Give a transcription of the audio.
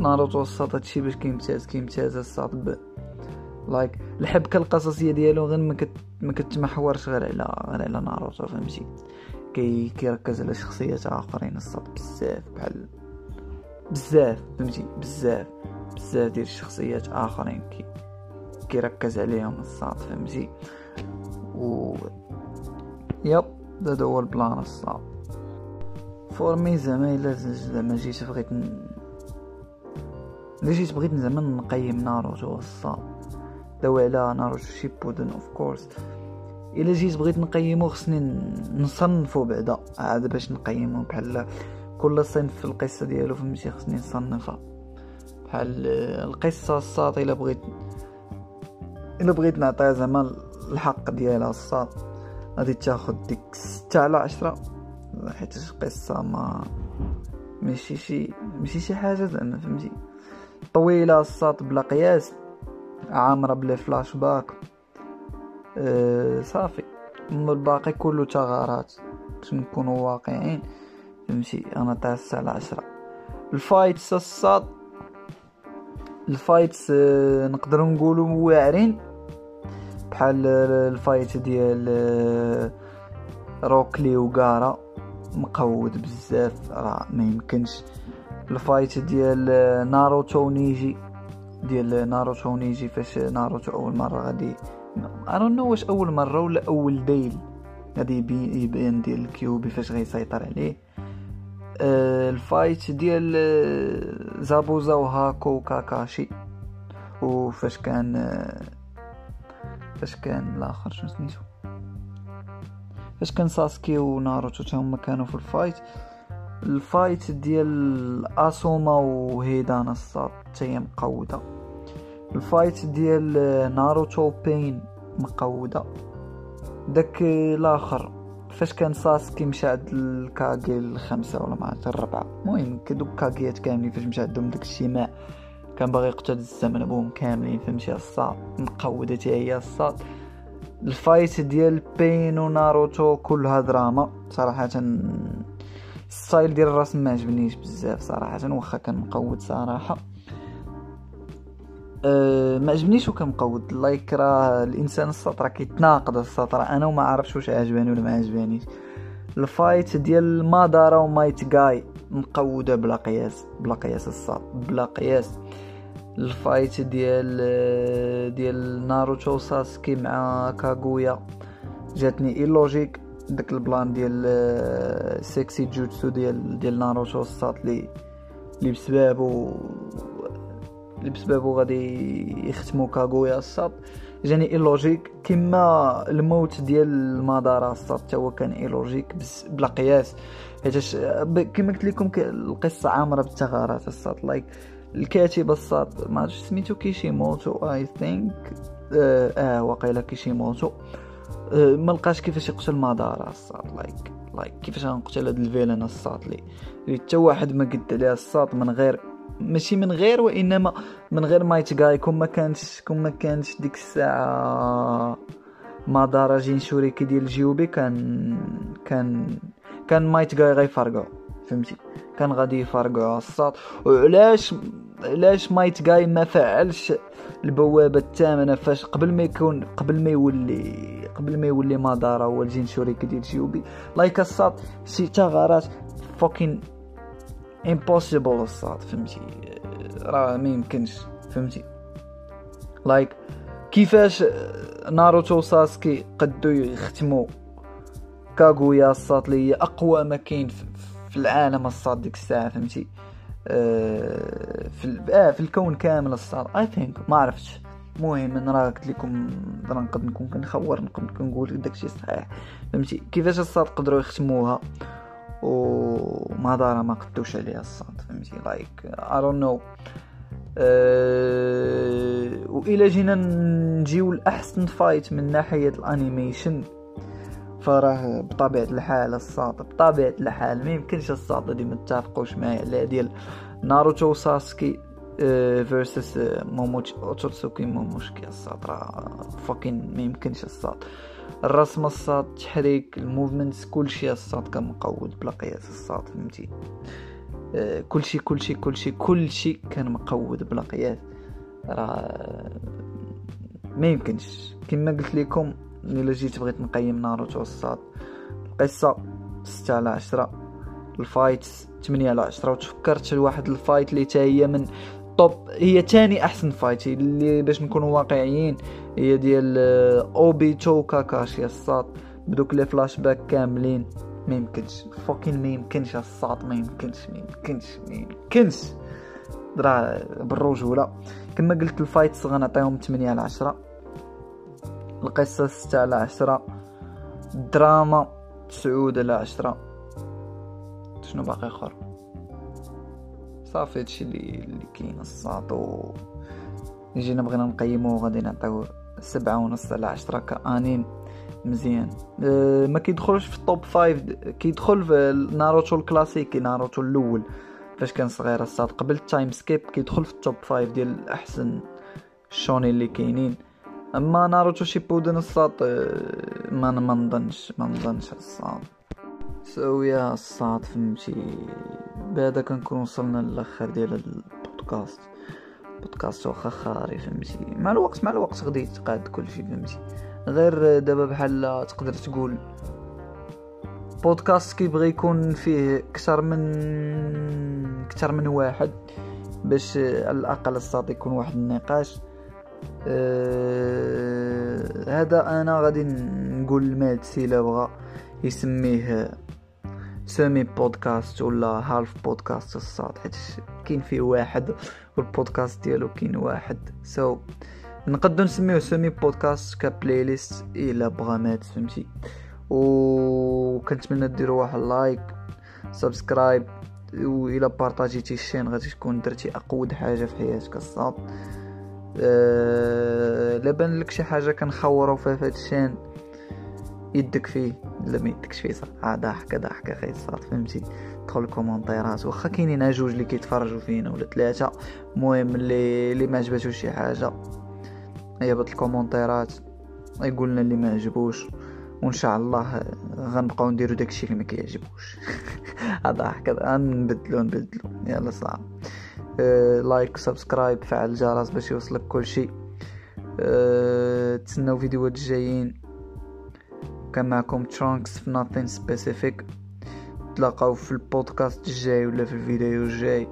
ناروتو الساط هادشي باش كيمتاز كيمتاز الساط like الحبكة القصصية ديالو غير ما كت ما كتمحورش غير على غير على ناروتو فهمتي؟ كي كيركز على شخصيات آخرين الساط بزاف بحال بزاف فهمتي؟ بزاف بزاف ديال الشخصيات آخرين كي كيركز عليهم الساط فهمتي؟ و yep هذا هو ال plan الساط for me زعما إلا زعما جيت بغيت جيت بغيت زعما نقيم ناروتو الساط داوي على ناروتو شيبودن of course إلا جيت بغيت نقيمو خصني نصنفو بعدا. عاد باش نقيمو بحال كل صنف في القصة ديالو فهمتي؟ خصني نصنفها. بحال القصة الساط إلا بغيت إلا بغيت نعطيها زعما الحق ديالها الساط. غادي تاخد ديك ستة على عشرة. حيت قصة ما ماشي شي ماشي شي حاجة زعما فهمتي؟ طويلة الساط بلا قياس. عامرة ب les flashbacks. أه صافي. أما الباقي كله ثغرات. باش نكونوا واقعين. فهمتي؟ أنا تسعة على عشرة ال fights الساط. ال fights أه نقدروا نقولوا واعرين. بحال الفايت ديال آه، روكلي وكارا مقود بزاف. راه ما يمكنش. الفايت ديال آه، ناروتو نيجي ديال ناروتو نيجي فاش ناروتو أول مرة غادي أنا واش أول مرة ولا أول ديل غادي يبين ديال الكيوبي فاش غيسيطر عليه. أه الفايت ديال آه، زابوزا وهاكو كاكاشي وفاش كان فاش كان الآخر شنو سميتو؟ فاش كان ساسكي وناروتو تا كانوا في ال fight. ال fight ديال أسوما وهيدان الساط هي مقودة. ال fight ديال ناروتو بين مقودة. داك الآخر فاش كان ساسكي مشى عند الكاغي الخمسه ولا ما الربعه المهم كدوك كاغيات كاملين فاش مشى عندهم داك الشي ما كان باغي يقتل الزامل بوهم كاملين فهمتي الساط. مقودة هي الساط. ال fight ديال بين وناروتو كلها دراما صراحة ال style ديال الرسم ما عجبنيش بزاف صراحة واخا كان مقود صراحة. أه ما عجبنيش وكان مقود like راه الإنسان الساط كيتناقض الساط. أنا وما عرفتش واش عجباني ولا ما عجبانيش. ال fight ديال مادارا ومايت جاي مقودة بلا قياس بلا قياس الساط بلا قياس. ال fight ديال ديال ناروتو ساسكي مع كاغويا جاتني illogique داك ال plan ديال sexy jutsu ديال ديال ناروتو الساط لي لي بسبابو لي بسبابو غادي يختمو كاغويا الساط جاني illogique كما الموت ديال مادارا الساط حتى هو كان illogique بلا قياس. حيتاش كما قلت لكم القصة عامرة بالثغرات الساط like الكاتب الساط ما عرفتش سميتو كيشيموتو I think آه, آه واقيلا كيشيموتو. آه ما لقاش كيفاش يقتل مادارا الساط like like كيفاش غنقتل هاد ال villain الساط لي. حتى واحد ما قد عليها الساط من غير ماشي من غير وإنما من غير مايت جاي كون ما كانش كون ما كانش ديك الساعة مادارا جينشوريكي ديال الجيوبي كان كان كان مايت جاي غيفرقو فهمتي؟ كان غادي يفرقعوا الساط وعلاش علاش مايت جاي ما فعلش البوابة الثامنة فاش قبل ما يكون قبل ما يولي قبل ما يولي مدارا هو الجينشوريكي ديال جيوبي like الساط شي ثغرات fucking impossible الساط فهمتي؟ راه ما يمكنش فهمتي؟ like كيفاش ناروتو ساسكي قدو يختموا كاغويا الساط لي هي أقوى ما كاين في العالم الساط ديك الساعة فهمتي؟ آه في آه في الكون كامل الساط I think ما عرفتش المهم أنا راه قلت لكم نقدر نكون كنخور نقدر نقول داكشي صحيح فهمتي؟ كيفاش الساط قدروا يختموها؟ ومادارا ما قدوش عليها الساط فهمتي؟ like I don't know وإلى جينا نجيو لأحسن fight من ناحية ال animation فراه بطبيعة الحال الساط بطبيعة الحال ما يمكنش الساط اللي متفقوش معايا على ديال ناروتو ساسكي versus موموشيكي اوتوتسوكي موموشيكي الساط راه fucking ما يمكنش الساط الرسم الساط التحريك ال movements كلشي الساط كان مقود بلا قياس الساط فهمتي؟ آه، كلشي كلشي كلشي كلشي كان مقود بلا قياس. راه ما يمكنش. كما قلت لكم الا جيت بغيت نقيم ناروتو الساط القصة ستة على عشرة ال fight تمنية على عشرة وتفكرت لواحد ال fight اللي هي من top هي تاني أحسن fight اللي باش نكونوا واقعيين هي ديال آه، اوبيتو كاكاشي الساط. بدوك les flashback كاملين ما يمكنش fucking ما يمكنش الساط ما يمكنش ما يمكنش ما يمكنش. درا بالرجولة. كما قلت ال fight غنعطيهم 8 على 10 القصة 6 على 10 الدراما 9 على 10 شنو باقي آخر؟ صافي هادشي اللي اللي كاين الصاط و جينا بغينا نقيمو غادي نعطيو سبعة ونص على عشرة كأنين. مزيان. أه ما كيدخلش في ال top five كيدخل في ناروتو الكلاسيكي ناروتو الأول. فاش كان صغير الساط قبل ال time skip كيدخل في ال top five ديال أحسن shonen اللي كاينين. اما ناروتو شيبودن أه ما ما نظنش ما نظنش الساط سويا الساط فهمتي؟ بهذا كنكون وصلنا للأخر ديال البودكاست. بودكاست واخا خاري فهمتي؟ مع الوقت مع الوقت غادي يتقاد كلشي فهمتي؟ غير دابا بحال تقدر تقول. بودكاست كيبغي يكون فيه أكثر من أكثر من واحد باش على الأقل الصاد يكون واحد النقاش. أه هذا أنا غادي نقول لمادسي الا بغى يسميه سامي بودكاست ولا هالف بودكاست الصاد حيت كاين فيه واحد والبودكاست ديالو كاين واحد. سو so, نقدر نسميوه سامي بودكاست كبلاي ليست إلا بغا مات فهمتي؟ و كنتمنى ديروا واحد لايك سبسكرايب و الا بارطاجيتي الشين غادي تكون درتي أقود حاجة في حياتك الصاد. أه... لبان لك شي حاجة كنخورو فيها في هاد الشين يدك فيه. لا ما يدكش فيه صح. ضحكه ضحكه خير صاد فهمتي. دخل الكومونتيرات واخا كاينين جوج اللي كيتفرجوا فينا ولا ثلاثة المهم اللي اللي ما عجباتوش شي حاجة. يهبط الكومونتيرات. يقول لنا اللي ما عجبوش. وإن شاء الله غنبقاو نديرو داكشي اللي ما كيعجبوش. هذا هكذا نبدلو. يلا أه like subscribe فعل الجرس باش يوصلك كل شيء أه تسناو فيديوهات جايين. كان معكم ترانكس في nothing specific. تلاقاو في البودكاست الجاي ولا في الفيديو الجاي.